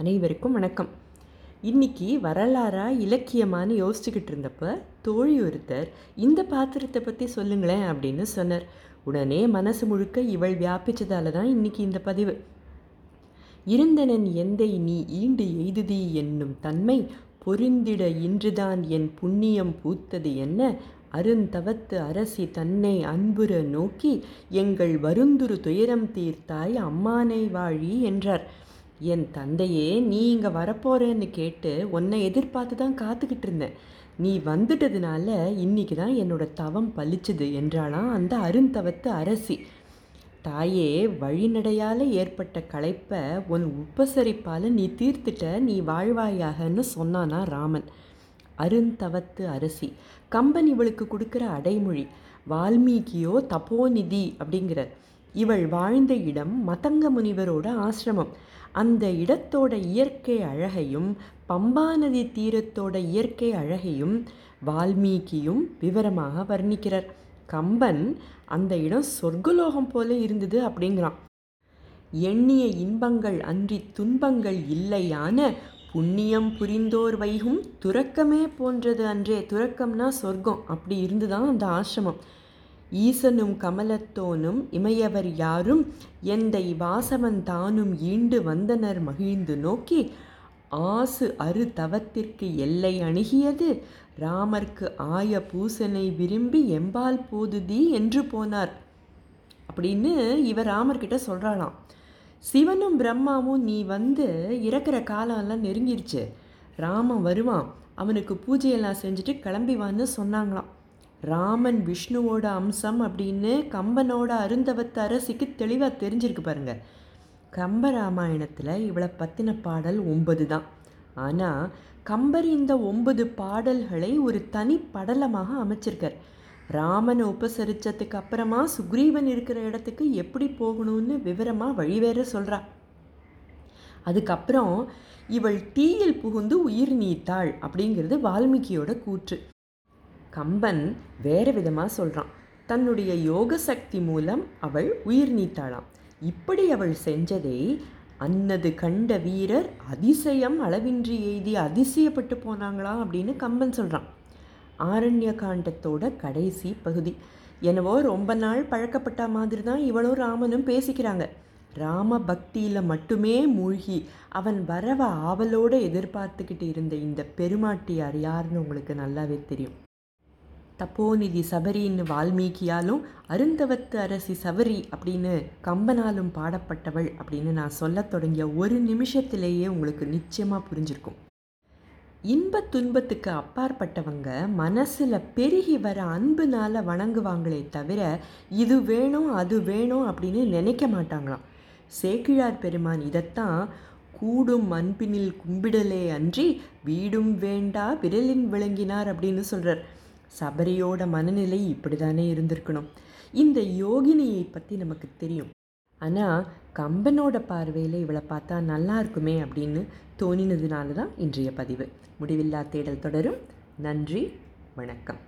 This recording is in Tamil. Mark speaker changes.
Speaker 1: அனைவருக்கும் வணக்கம். இன்னைக்கு வரலாறாக இலக்கியமான்னு யோசிச்சுக்கிட்டு இருந்தப்ப தோழி ஒருத்தர் இந்த பாத்திரத்தை பற்றி சொல்லுங்களேன் அப்படின்னு சொன்னார். உடனே மனசு முழுக்க இவள் வியாபிச்சதால தான் இன்னைக்கு இந்த பதிவு. இருந்தனன் எந்தை நீ ஈண்டு எய்துதி என்னும் தன்மை பொருந்திட இன்றுதான் என் புண்ணியம் பூத்தது என்ன? அருந்தவத்து அரசி தன்னை அன்புற நோக்கி எங்கள் வருந்துரு துயரம் தீர்த்தாய் அம்மானை வாழி என்றார். என் தந்தையே நீ இங்கே வரப்போறேன்னு கேட்டு உன்னை எதிர்பார்த்து தான் காத்துக்கிட்டு இருந்தேன். நீ வந்துட்டதுனால இன்னைக்கு தான் என்னோட தவம் பலிச்சுது என்றாலாம் அந்த அருந்தவத்து அரசி. தாயே வழிநடையால் ஏற்பட்ட களைப்பை உன் உபசரிப்பால் நீ தீர்த்துட்ட நீ வாழ்வாயாகன்னு சொன்னானா ராமன். அருந்தவத்து அரசி. கம்பன் இவளுக்கு கொடுக்குற அடைமொழி வால்மீகியோ தபோநிதி அப்படிங்கிற இவள் வாழ்ந்த இடம் மதங்க முனிவரோட ஆசிரமம். அந்த இடத்தோட இயற்கை அழகையும் பம்பா நதி தீரத்தோட இயற்கை அழகையும் வால்மீகியும் விவரமாக வர்ணிக்கிறார். கம்பன் அந்த இடம் சொர்க்கலோகம் போல இருந்தது அப்படிங்கிறான். எண்ணிய இன்பங்கள் அன்றி துன்பங்கள் இல்லையான புண்ணியம் புரிந்தோர் வைகும் துறக்கமே போன்றது அன்றே. துறக்கம்னா சொர்க்கம். அப்படி இருந்துதான் அந்த ஆசிரமம். ஈசனும் கமலத்தோனும் இமையவர் யாரும்? எந்தை வாசவன் தானும் ஈண்டு வந்தனர் மகிழ்ந்து நோக்கி ஆசு அரு தவத்திற்கு எல்லை அணுகியது. ராமர்க்கு ஆய பூசனை விரும்பி எம்பால் போதுதி என்று போனார். அப்படின்னு இவர் ராமர்கிட்ட சொல்கிறாளாம் சிவனும் பிரம்மாவும் நீ வந்து இறக்குற காலம்லாம் நெருங்கிருச்சு. ராமன் வருவான். அவனுக்கு பூஜையெல்லாம் செஞ்சுட்டு கிளம்பிவான்னு சொன்னாங்களாம். ராமன் விஷ்ணுவோட அம்சம் அப்படின்னு கம்பனோட அருந்தவத்த அரசிக்கு தெளிவாக தெரிஞ்சிருக்கு பாருங்க. கம்ப ராமாயணத்தில் இவளை பற்றின பாடல் ஒன்பது தான். ஆனால் கம்பர் இந்த ஒன்பது பாடல்களை ஒரு தனி படலமாக அமைச்சிருக்கார். ராமனை உபசரித்ததுக்கு அப்புறமா சுக்ரீவன் இருக்கிற இடத்துக்கு எப்படி போகணும்னு விவரமாக வழிவேற சொல்கிறா அதுக்கப்புறம் இவள் தீயில் புகுந்து உயிர் நீத்தாள் அப்படிங்கிறது வால்மீகியோட கூற்று. கம்பன் வேறு விதமாக சொல்கிறான் தன்னுடைய யோக சக்தி மூலம் அவள் உயிர் நீத்தாளாம். இப்படி அவள் செஞ்சதை அன்னது கண்ட வீரர் அதிசயம் அளவின்றி எய்தி அதிசயப்பட்டு போனாங்களாம் அப்படின்னு கம்பன் சொல்கிறான் ஆரண்ய காண்டத்தோட கடைசி பகுதி. என்னவோ ரொம்ப நாள் பழக்கப்பட்ட மாதிரி தான் இவளும் ராமனும் பேசிக்கிறாங்க. ராம பக்தியில் மட்டுமே மூழ்கி அவன் வரவ ஆவலோடு எதிர்பார்த்துக்கிட்டு இருந்த இந்த பெருமாட்டியார் யாருன்னு உங்களுக்கு நல்லாவே தெரியும். தப்போநிதி சபரின்னு வால்மீகியாலும் அருந்தவத்து அரசி சபரி அப்படின்னு கம்பனாலும் பாடப்பட்டவள் அப்படின்னு நான் சொல்லத் தொடங்கிய ஒரு நிமிஷத்திலேயே உங்களுக்கு நிச்சயமாக புரிஞ்சிருக்கும். இன்ப துன்பத்துக்கு அப்பாற்பட்டவங்க மனசில் பெருகி வர அன்புனால் வணங்குவாங்களே தவிர இது வேணும் அது வேணும் அப்படின்னு நினைக்க மாட்டாங்களாம். சேக்கிழார் பெருமான் இதைத்தான் கூடும் அன்பினில் கும்பிடலே அன்றி வீடும் வேண்டா விரலின் விளங்கினார் அப்படின்னு சொல்கிறார் சபரியோட மனநிலை இப்படி தானே இருந்திருக்கணும். இந்த யோகினியை பற்றி நமக்கு தெரியும். ஆனால் கம்பனோட பார்வையில் இவளை பார்த்தா நல்லா இருக்குமே அப்படின்னு தோணினதுனால தான் இன்றைய பதிவு. முடிவில்லா தேடல் தொடரும். நன்றி வணக்கம்.